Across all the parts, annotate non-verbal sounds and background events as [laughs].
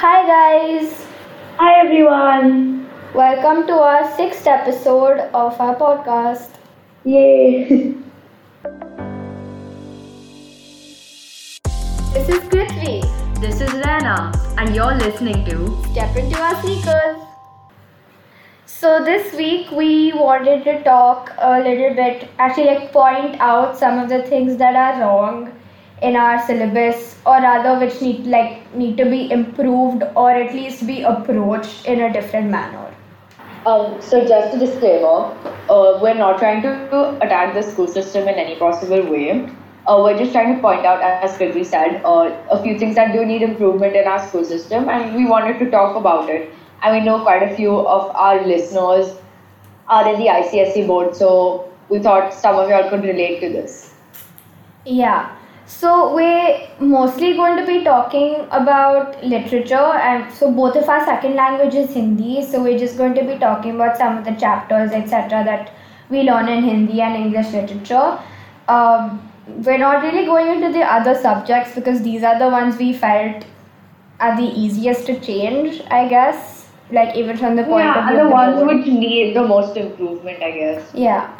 Hi, guys. Hi everyone. Welcome to our sixth episode of our podcast. Yay. [laughs] This is Prithvi. This is Rana, and you're listening to Step into our sneakers. So, this week we wanted to talk a little bit, actually, like point out some of the things that are wrong in our syllabus, or rather, which need like need to be improved or at least be approached in a different manner. Um, so just a disclaimer, uh, we're not trying to attack the school system in any possible way. Uh, we're just trying to point out, as Prithvi said, uh, a few things that do need improvement in our school system, and we wanted to talk about it. And we know quite a few of our listeners are in the ICSE board, so we thought some of y'all could relate to this. Yeah. So we're mostly going to be talking about literature, and so both of our second language is Hindi. So we're just going to be talking about some of the chapters, etc., that we learn in Hindi and English literature. Um, we're not really going into the other subjects because these are the ones we felt are the easiest to change, I guess. Like even from the point of Yeah, view and of the ones board. which need the most improvement, I guess. Yeah.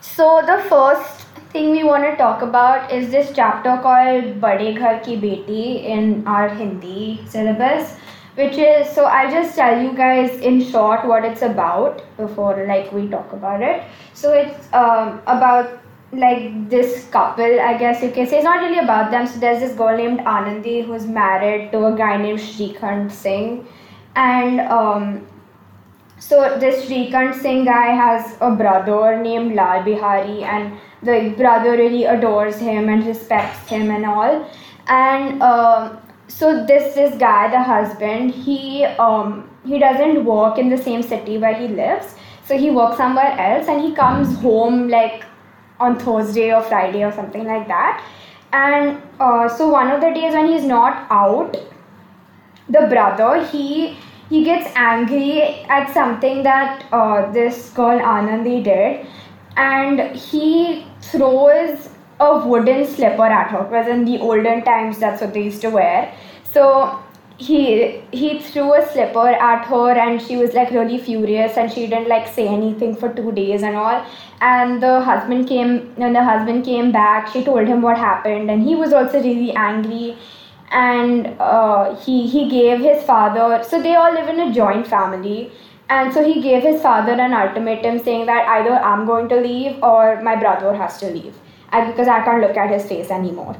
So the first thing we want to talk about is this chapter called Bade Ghar Ki Beti in our Hindi syllabus, which is so I'll just tell you guys in short what it's about before like we talk about it. So it's um, about like this couple, I guess you can say. It's not really about them. So there's this girl named Anandi who's married to a guy named Shrikant Singh, and um, so this Shrikant Singh guy has a brother named Lal Bihari, and the brother really adores him and respects him and all. And um so this this guy, the husband, he um, he doesn't work in the same city where he lives. So he works somewhere else, and he comes home like on Thursday or Friday or something like that. And uh, so one of the days when he's not out, the brother he he gets angry at something that uh, this girl Anandi did, and he throws a wooden slipper at her. Because in the olden times, that's what they used to wear. So he he threw a slipper at her, and she was like really furious, and she didn't like say anything for two days and all. And the husband came, and the husband came back, she told him what happened, and he was also really angry and uh, he he gave his father so they all live in a joint family. And so he gave his father an ultimatum saying that either i'm going to leave or my brother has to leave and because i can't look at his face anymore.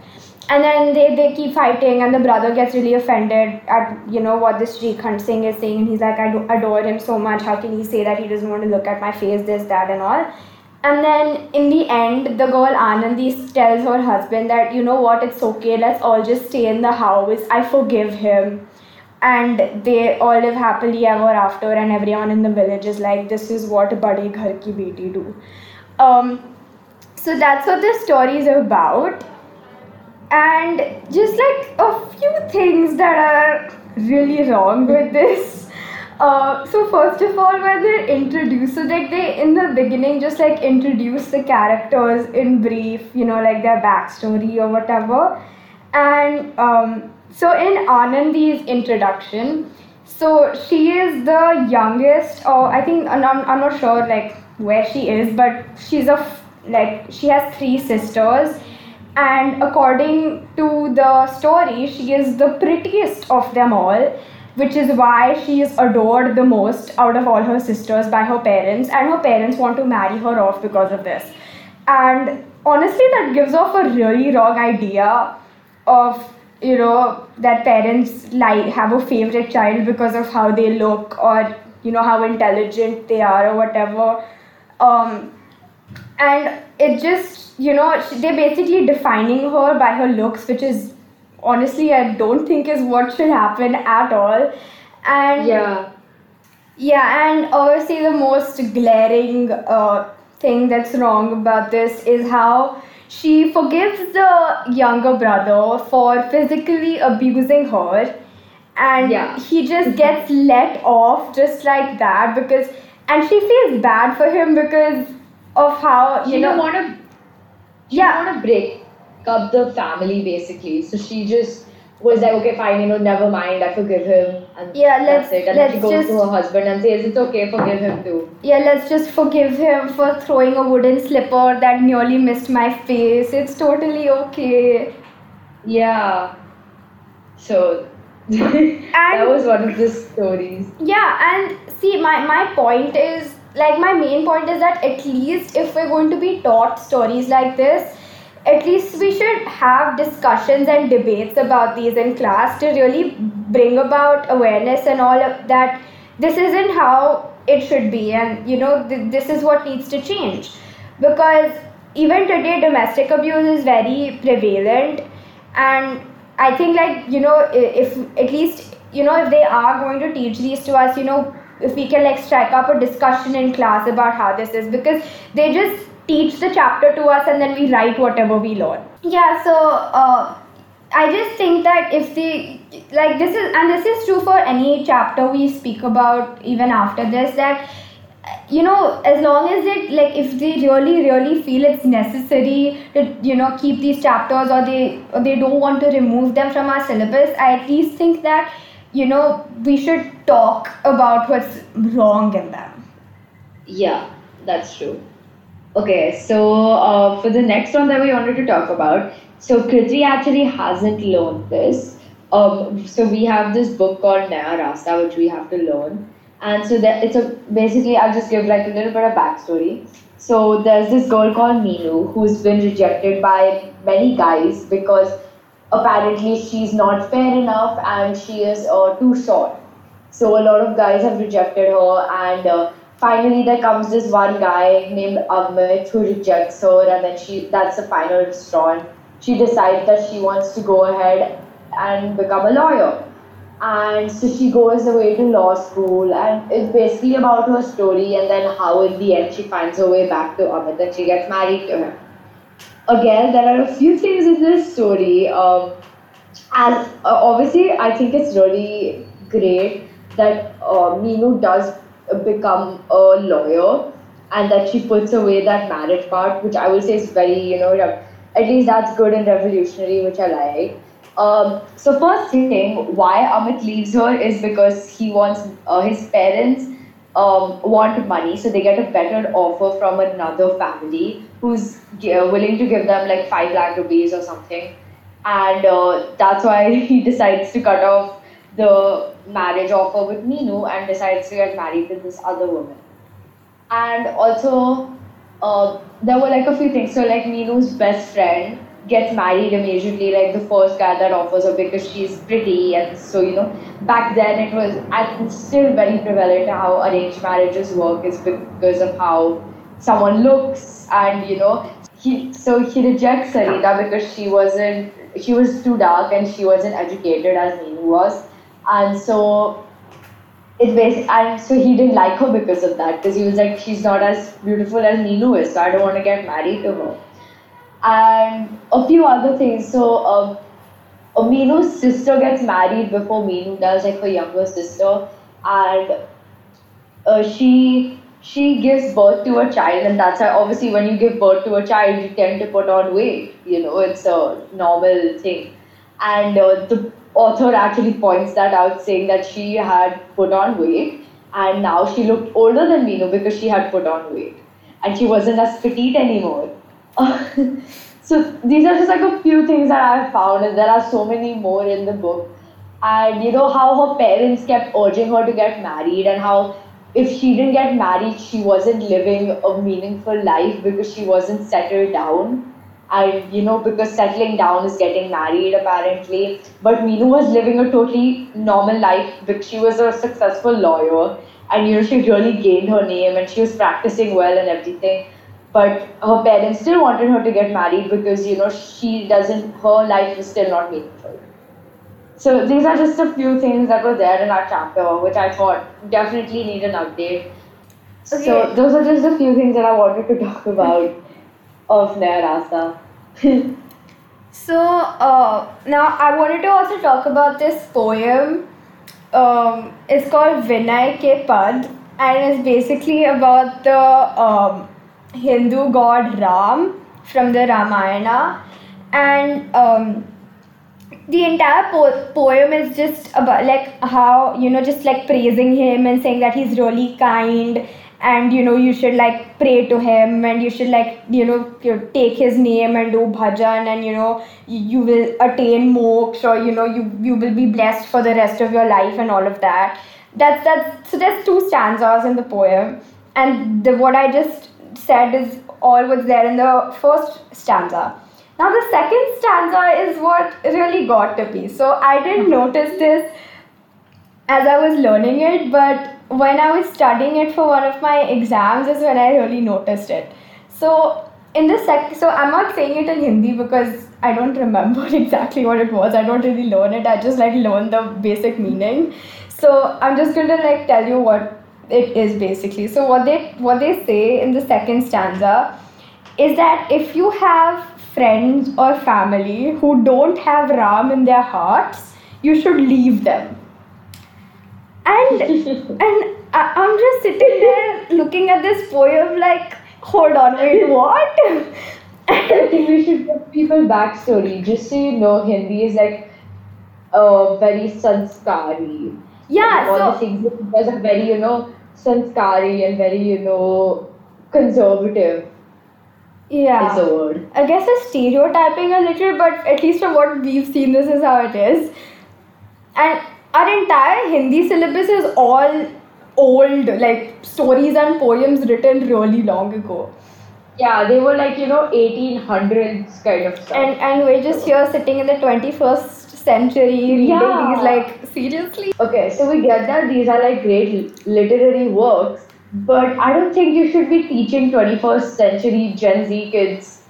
And then they, they keep fighting and the brother gets really offended at you know what this Shrikant Singh is saying and he's like I do adore him so much. How can he say that he doesn't want to look at my face this that and all and then in the end, the girl Anandi tells her husband that, you know what, it's okay, let's all just stay in the house. I forgive him. And they all live happily ever after, and everyone in the village is like, this is what Bade Ghar Ki Beti do. Um, so that's what the story is about. And just like a few things that are really wrong with this. Uh, so first of all, when they're introduced, so like they in the beginning just like introduce the characters in brief, you know, like their backstory or whatever. And um, so in Anandi's introduction, so she is the youngest, or I think I'm, I'm not sure like where she is, but she's a f- like she has three sisters, and according to the story, she is the prettiest of them all which is why she is adored the most out of all her sisters by her parents and her parents want to marry her off because of this. And honestly that gives off a really wrong idea of you know that parents like have a favorite child because of how they look or you know how intelligent they are or whatever. Um, and it just you know they're basically defining her by her looks which is honestly i don't think is what should happen at all and Yeah. yeah and obviously the most glaring uh, thing that's wrong about this is how she forgives the younger brother for physically abusing her and Yeah. he just gets let off just like that because and she feels bad for him because of how you She know want to. Yeah. want to break up the family basically. So she just was like, okay, fine, you know, never mind, I forgive him. And Yeah, that's let's- it. And then she let's goes just- to her husband and says, it's okay, forgive him too. Yeah, let's just forgive him for throwing a wooden slipper that nearly missed my face. It's totally okay. Yeah. So [laughs] that was one of the stories. Yeah, and see, my, my point is like, my main point is that at least if we're going to be taught stories like this, at least we should have discussions and debates about these in class to really bring about awareness and all of that. This isn't how it should be, and you know, th- this is what needs to change because even today, domestic abuse is very prevalent, and I think, like, you know, if at least, you know, if they are going to teach these to us, you know, if we can like strike up a discussion in class about how this is because they just teach the chapter to us and then we write whatever we learn. Yeah, so uh, I just think that if the like this is and this is true for any chapter we speak about even after this that you know as long as it like if they really really feel it's necessary to you know keep these chapters or they or they don't want to remove them from our syllabus i at least think that you know we should talk about what's wrong in them Yeah, that's true. Okay, so uh, for the next one that we wanted to talk about, so Kriti actually hasn't learned this. Um, so we have this book called Naya Rasta, which we have to learn. And so that it's a basically I'll just give like a little bit of backstory. So there's this girl called Meenu who's been rejected by many guys because apparently she's not fair enough and she is uh, too short. So a lot of guys have rejected her, and uh, finally there comes this one guy named Amit who rejects her, and then she that's the final straw. She decides that she wants to go ahead and become a lawyer, and so she goes away to law school, and it's basically about her story, and then how in the end she finds her way back to Amit and she gets married to him. Again, there are a few things in this story. Um, and uh, obviously, I think it's really great that uh, Meenu does become a lawyer and that she puts away that marriage part, which I will say is very, you know, at least that's good and revolutionary, which I like. Um, so, first thing, why Amit leaves her is because he wants uh, his parents um, want money, so they get a better offer from another family who's uh, willing to give them like 5 lakh rupees or something and uh, that's why [laughs] he decides to cut off the marriage offer with Meenu and decides to get married to this other woman. And also, uh, there were like a few things. So, like Meenu's best friend gets married immediately, like the first guy that offers her because she's pretty, and so you know, back then it was, it's still very prevalent how arranged marriages work is because of how someone looks, and you know, he so he rejects Sarita because she wasn't she was too dark and she wasn't educated as Meenu was, and so it's basic and so he didn't like her because of that because he was like she's not as beautiful as Meenu is, so I don't want to get married to her, and a few other things. So um, uh, Meenu's sister gets married before Meenu does, like her younger sister, and uh, she she gives birth to a child and that's why obviously when you give birth to a child you tend to put on weight you know it's a normal thing and uh, the author actually points that out saying that she had put on weight and now she looked older than Meenu because she had put on weight. And she wasn't as petite anymore. [laughs] So these are just like a few things that I've found and there are so many more in the book. And you know how her parents kept urging her to get married and how if she didn't get married she wasn't living a meaningful life because she wasn't settled down and you know because settling down is getting married apparently. But Meenu was living a totally normal life. Because she was a successful lawyer. And you know she really gained her name and she was practicing well and everything. But her parents still wanted her to get married because you know she doesn't her life is still not meaningful. So these are just a few things that were there in our chapter, which I thought definitely need an update. Okay. So those are just a few things that I wanted to talk about of Rasta. [laughs] So uh, now I wanted to also talk about this poem. Um, it's called Vinay Ke Pad, and it's basically about the um, Hindu god Ram from the Ramayana, and um, the entire po- poem is just about like how you know just like praising him and saying that he's really kind and you know you should like pray to him and you should like you know take his name and do bhajan and you know you, will attain moksha or you know you you will be blessed for the rest of your life and all of that. That's that's so there's two stanzas in the poem. And the what i just said is all what's there in the first stanza. Now the second stanza is what really got to me. So I didn't notice this as I was learning it, but when I was studying it for one of my exams is when I really noticed it. So in the sec, so I'm not saying it in Hindi because I don't remember [laughs] exactly what it was. I don't really learn it. I just like learn the basic meaning. So I'm just going to like tell you what it is basically. So what they what they say in the second stanza is that if you have friends or family who don't have Ram in their hearts, you should leave them. And [laughs] and I, I'm just sitting there looking at this poem like, hold on, wait, what? I think we should give people backstory. Just so you know, Hindi is like uh, very sanskari. yeah, all the so things because are very, you know, sanskari and very, you know, conservative yeah. is the word. I guess it's stereotyping a little, but at least from what we've seen, this is how it is. And our entire Hindi syllabus is all old, like stories and poems written really long ago. Yeah, they were like, you know, 1800s kind of stuff. And and we're just here sitting in the 21st century reading Yeah. these, like, seriously? Okay, so we get that these are like great literary works, but I don't think you should be teaching 21st century Gen Z kids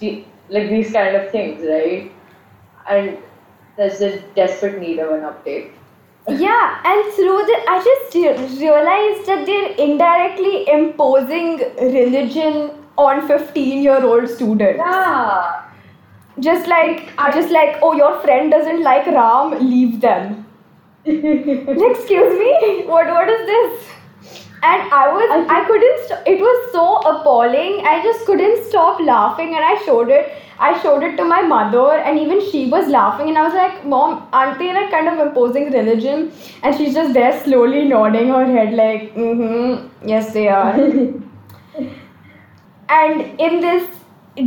like these kind of things, right? And there's a desperate need of an update. Yeah, and through the, I just re- realized that they're indirectly imposing religion on 15 year old students. Yeah. Just like, I, just like, oh, your friend doesn't like Ram, leave them. [laughs] Excuse me, what what is this? And I was, I couldn't. St- it was so appalling. I just couldn't stop laughing, and I showed it. I showed it to my mother, and even she was laughing. And I was like, "Mom, aren't they like kind of imposing religion?" And she's just there, slowly nodding her head, like, "Mm-hmm, yes, they are." [laughs] and in this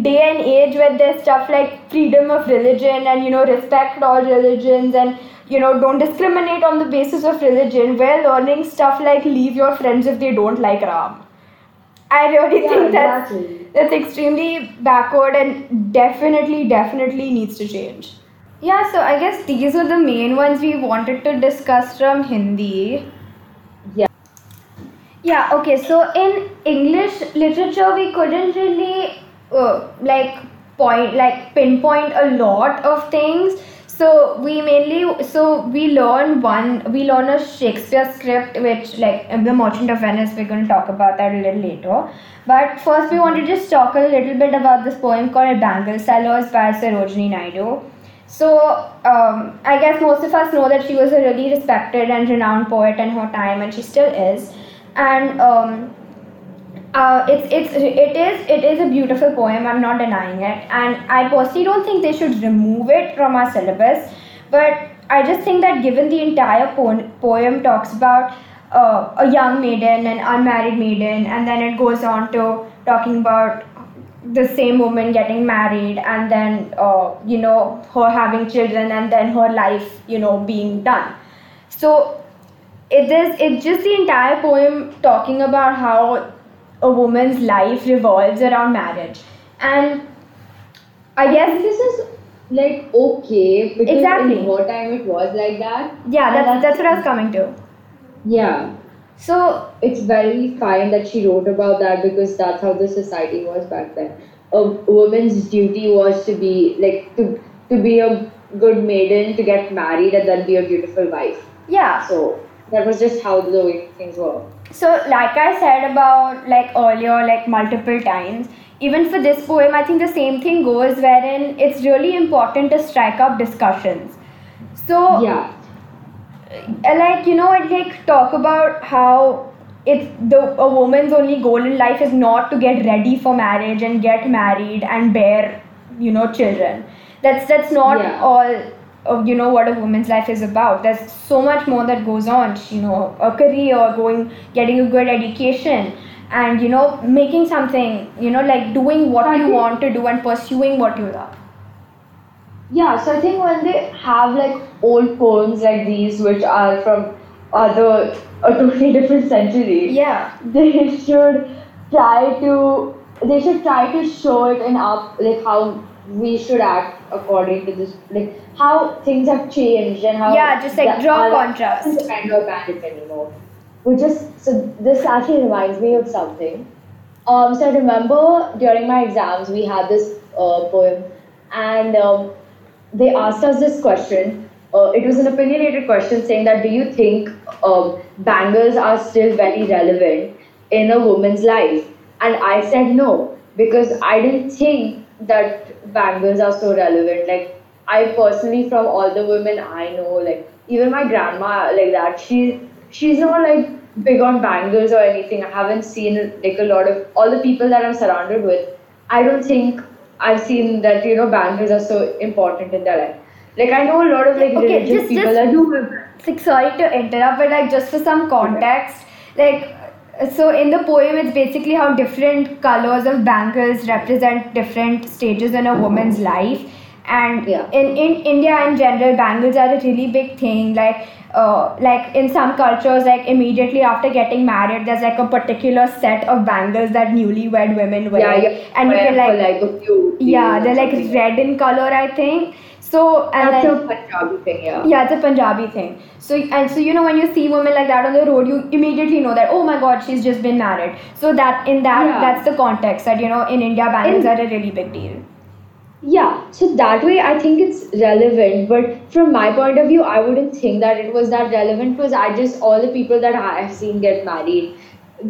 day and age where there's stuff like freedom of religion and you know respect all religions and you know don't discriminate on the basis of religion we're learning stuff like leave your friends if they don't like ram i really Yeah, think that's exactly. that's extremely backward and definitely definitely needs to change yeah so i guess these are the main ones we wanted to discuss from hindi Yeah. yeah, okay. So in English literature, we couldn't really uh, like point, like pinpoint a lot of things. So we mainly, so we learn one, we learn a Shakespeare script, which like The Merchant of Venice. We're going to talk about that a little later. But first, we want to just talk a little bit about this poem called Bangle Sellers by Sarojini Naidu. So, um, I guess most of us know that she was a really respected and renowned poet in her time, and she still is. And um, uh, it's it's it is it is a beautiful poem. I'm not denying it, and I personally don't think they should remove it from our syllabus. But I just think that given the entire po- poem talks about uh, a young maiden, an unmarried maiden, and then it goes on to talking about the same woman getting married and then uh, you know her having children and then her life you know being done so it is it's just the entire poem talking about how a woman's life revolves around marriage and i guess this is like okay because Exactly. in her time it was like that. yeah And that's that's what i was coming to Yeah. so it's very fine that she wrote about that because that's how the society was back then. A woman's duty was to be like to to be a good maiden, to get married, and then be a beautiful wife. yeah So that was just how the way things were. So, like I said about like earlier, like multiple times, even for this poem, I think the same thing goes wherein it's really important to strike up discussions. So, Yeah. uh, like you know, it like talk about how it's the a woman's only goal in life is not to get ready for marriage and get married and bear, you know, children. That's that's not Yeah. all of you know what a woman's life is about. There's so much more that goes on. You know, a career, going, getting a good education, and you know, making something. You know, like doing what I you think- want to do and pursuing what you love. Yeah, so I think when they have like old poems like these, which are from other a totally different century, Yeah. they should try to they should try to show it in up like how we should act according to this like how things have changed and how Yeah, just, like, draw contrast. doesn't depend anymore. Which is so this actually reminds me of something. Um, so I remember during my exams we had this uh, poem and um, they asked us this question. Uh, it was an opinionated question saying that do you think um, bangles are still very relevant in a woman's life? And I said no because I didn't think that bangles are so relevant. Like I personally, from all the women I know, like even my grandma, like that, she she's not like big on bangles or anything. I haven't seen like a lot of all the people that I'm surrounded with. I don't think I've seen that you know bangles are so important in their life. Like I know a lot of like Okay, religious just- people just- that do like sorry to interrupt but like just for some context like so in the poem it's basically how different colors of bangles represent different stages in a woman's life and Yeah. in, in india in general bangles are a really big thing like uh, like in some cultures like immediately after getting married there's like a particular set of bangles that newlywed women wear Yeah, yeah. and you can for, like like few. yeah they're like red in color i think so and That's then a Punjabi thing, yeah. yeah, it's a Punjabi thing. So and so you know when you see women like that on the road, you immediately know that oh my god, she's just been married. So that in that Yeah. that's the context that you know in India bangles In- are a really big deal. Yeah, so that way I think it's relevant, but from my point of view, I wouldn't think that it was that relevant because I just all the people that I have seen get married,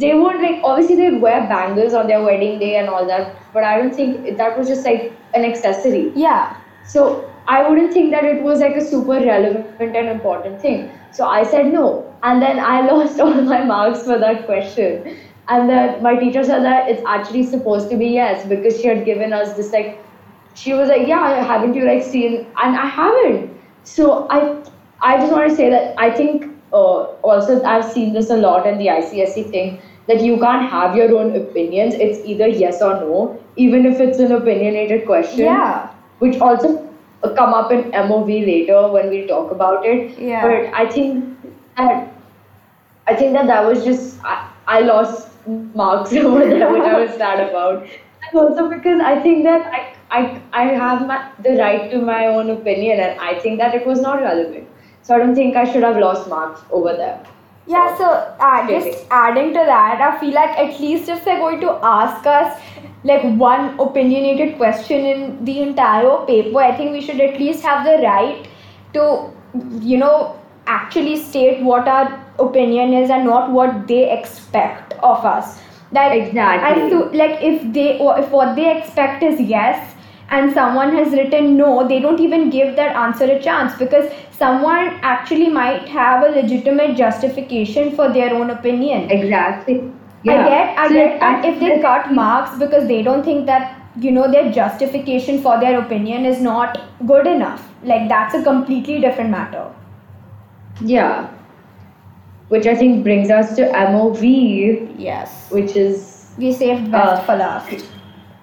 they won't like obviously they'd wear bangles on their wedding day and all that, but I don't think that was just like an accessory. Yeah. So I wouldn't think that it was like a super relevant and important thing. So I said no. And then I [laughs] lost all my marks for that question. And then my teacher said that it's actually supposed to be yes because she had given us this like she was like, Yeah, haven't you like seen and I haven't. So I I just want to say that I think uh, also I've seen this a lot in the ICSE thing that you can't have your own opinions. It's either yes or no, even if it's an opinionated question Yeah. which also come up in MOV later when we talk about it. Yeah. But I think that I think that that was just I, I lost marks [laughs] over there, which I was sad [laughs] about. And also because I think that I I, I have my, the right to my own opinion, and I think that it was not relevant. So I don't think I should have lost marks over there. Yeah, so uh, just adding to that, I feel like at least if they're going to ask us like one opinionated question in the entire paper, I think we should at least have the right to, you know, actually state what our opinion is and not what they expect of us. That Exactly. I feel like if they or if what they expect is yes and someone has written no, they don't even give that answer a chance because someone actually might have a legitimate justification for their own opinion. Exactly. I get, I So, get that if they cut marks because they don't think that you know their justification for their opinion is not good enough. Like that's a completely different matter. Yeah. Which I think brings us to MOV, Yes, which is we saved best Uh, for last.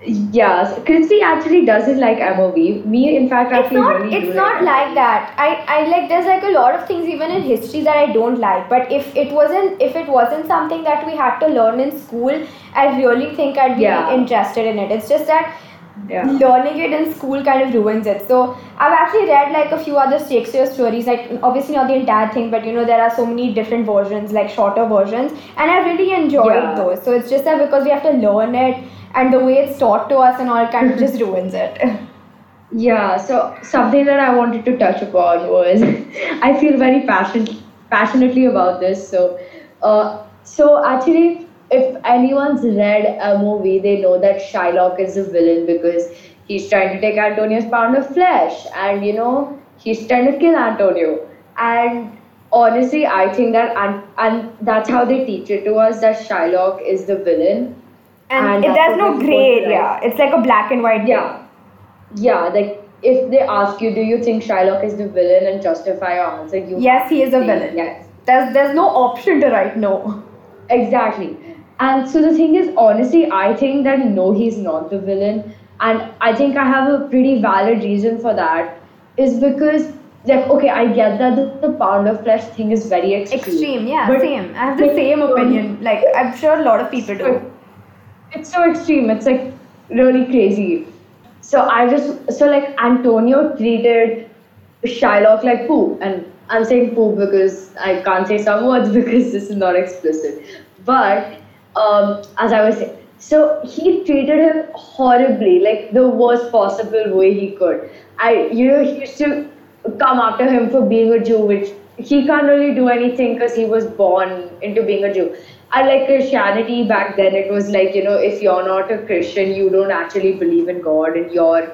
Yes, Christy actually doesn't like MOV. Me, in fact, it's actually not really it's not like like that i i like there's like a lot of things even in history that i don't like but if it wasn't if it wasn't something that we had to learn in school i really think i'd be Yeah. interested in it it's just that Yeah. learning it in school kind of ruins it so i've actually read like a few other shakespeare stories like obviously not the entire thing but you know there are so many different versions like shorter versions and i really enjoyed Yeah. those so it's just that because we have to learn it and the way it's taught to us and all kind of just ruins it [laughs] Yeah, so something that I wanted to touch upon was [laughs] I feel very passion, passionately about this. So, uh, so actually, if anyone's read a movie, they know that Shylock is the villain because he's trying to take Antonio's pound of flesh, and you know he's trying to kill Antonio. And honestly, I think that and and that's how they teach it to us that Shylock is the villain. And, And it, there's no gray area it's like a black and white Yeah. Yeah, like if they ask you, do you think Shylock is the villain and justify your answer, you Yes, he is a villain. Yes. There's there's no option to write no. Exactly. And so the thing is, honestly, I think that no, he's not the villain. And I think I have a pretty valid reason for that. Is because, like, okay, I get that the, the pound of flesh thing is very extreme. Extreme, yeah, same. I have the same um, opinion. Like I'm sure a lot of people do. It's so extreme. It's like really crazy. So I just, so like Antonio treated Shylock like poo. And I'm saying poo because I can't say some words [laughs] because this is not explicit. But um, as I was saying, so he treated him horribly, like the worst possible way he could. I, you know, he used to come after him for being a Jew, which he can't really do anything because he was born into being a Jew. I like Christianity back then. It was like you know, if you're not a Christian, you don't actually believe in God, and you're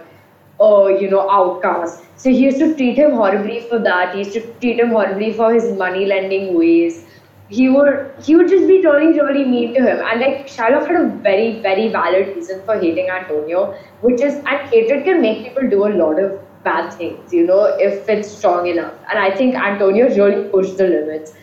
uh, you know, outcast. So he used to treat him horribly for that. He used to treat him horribly for his money lending ways. He would he would just be really really mean to him. And like Shylock had a very very valid reason for hating Antonio, which is and hatred can make people do a lot of bad things. You know, if it's strong enough. And I think Antonio really pushed the limits.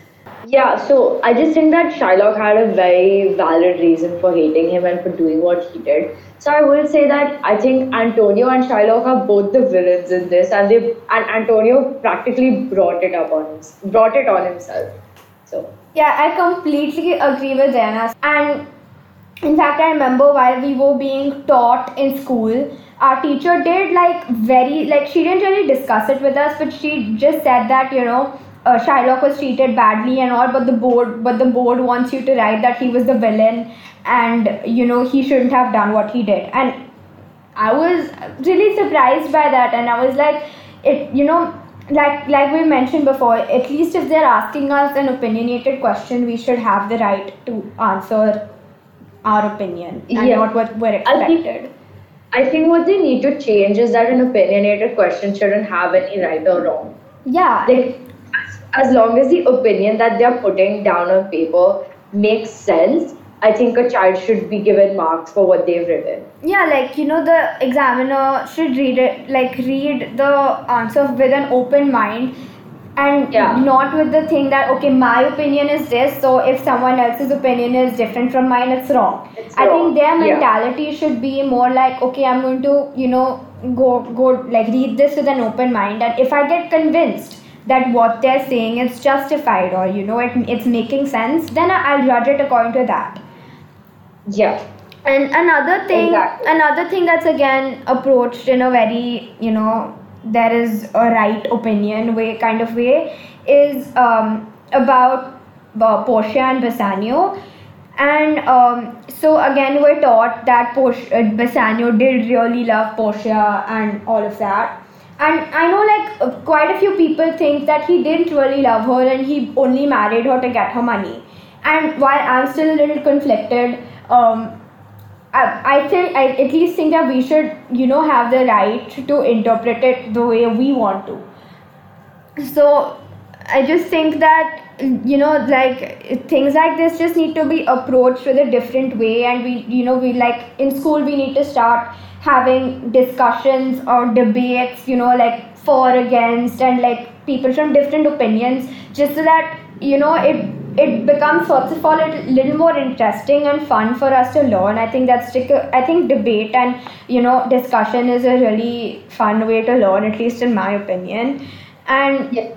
Yeah, so I just think that Shylock had a very valid reason for hating him and for doing what he did. So I will say that I think Antonio and Shylock are both the villains in this, and they and Antonio practically brought it up on him, brought it on himself. So Yeah, I completely agree with Diana. And in fact, I remember while we were being taught in school, our teacher did like very, like, she didn't really discuss it with us, but she just said that, you know, uh, Shylock was treated badly and all, but the board, but the board wants you to write that he was the villain and, you know, he shouldn't have done what he did. And I was really surprised by that, and I was like, it, you know, like like we mentioned before, at least if they're asking us an opinionated question, we should have the right to answer our opinion and Yeah. not what we're I think- expected. I think what they need to change is that an opinionated question shouldn't have any right or wrong. Yeah, like as, long as the opinion that they're putting down on paper makes sense i think a child should be given marks for what they've written yeah, like you know, the examiner should read it, like read the answer with an open mind. And Yeah. not with the thing that okay, my opinion is this, so if someone else's opinion is different from mine, it's wrong. It's I wrong, think their yeah. mentality should be more like okay, I'm going to you know go go like read this with an open mind, and if I get convinced that what they're saying is justified or you know it, it's making sense, then I'll judge it according to that. yeah And another thing, Exactly. another thing that's again approached in a very, you know, there is a right opinion way kind of way, is um, about uh, Portia and Bassanio. And um, so again, we're taught that Portia, uh, Bassanio did really love Portia and all of that. And I know like uh, quite a few people think that he didn't really love her and he only married her to get her money. And while I'm still a little conflicted, um, I, I think I at least think that we should you know have the right to interpret it the way we want to. So I just think that you know like things like this just need to be approached with a different way. And we you know we like in school we need to start having discussions or debates you know like for against and like people from different opinions just so that you know it it becomes first of all a little more interesting and fun for us to learn. I think that's i think debate and you know discussion is a really fun way to learn at least in my opinion. And yeah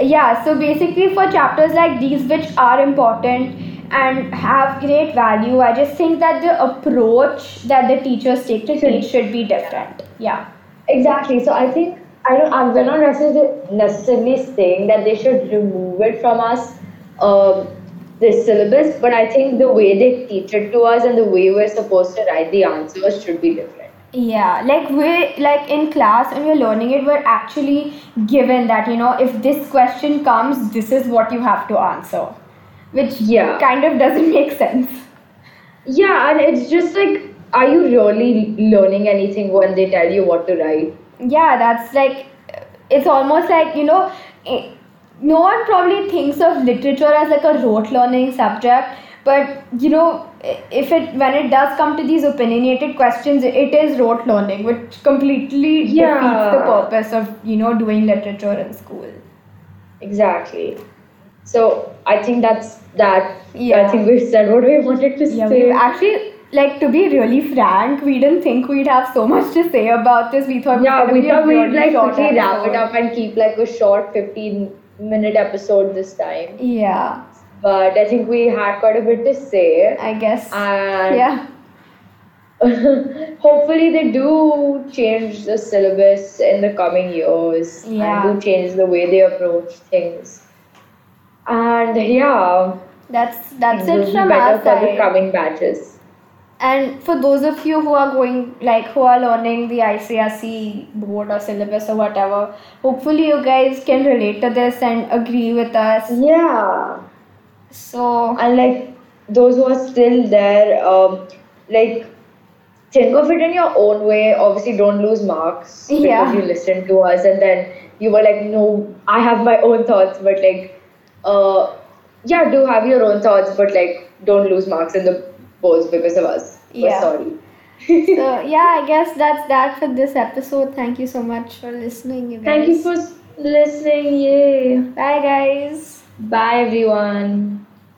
yeah so basically for chapters like these which are important and have great value i just think that the approach that the teachers take to teach should be different. Yeah. Exactly. So i think i don't i'm we're not necessarily, saying that they should remove it from us um, this syllabus but i think the way they teach it to us and the way we're supposed to write the answers should be different Yeah, like we like in class when you're learning it, we're actually given that you know if this question comes, this is what you have to answer, which Yeah. kind of doesn't [laughs] make sense. yeah and it's just like are you really learning anything when they tell you what to write Yeah, that's like it's almost like you know, eh, no one probably thinks of literature as like a rote learning subject, but you know if it when it does come to these opinionated questions it is rote learning which completely defeats the purpose of you know doing literature in school Exactly. So I think that's that. Yeah. I think we've said what we wanted to yeah say. actually like to be really frank we didn't think we'd have so much to say about this we thought yeah, we thought we'd like quickly wrap it up and keep like a short 15 minute episode this time. yeah But I think we had quite a bit to say. i guess And yeah [laughs] hopefully they do change the syllabus in the coming years Yeah. and do change the way they approach things. And yeah, that's that's it from better our for the coming batches. And for those of you who are going, like, who are learning the ICSE board or syllabus or whatever, hopefully you guys can relate to this and agree with us. Yeah. So, And like those who are still there, um, like think of it in your own way. Obviously, don't lose marks because Yeah. you listened to us and then you were like, no, I have my own thoughts, but like, uh, yeah, do have your own thoughts, but like, don't lose marks in the boards because of us. We're Yeah. sorry. so [laughs] yeah, I guess that's that for this episode. Thank you so much for listening, you guys. Thank you for listening. Yay. Bye, guys. Bye, everyone.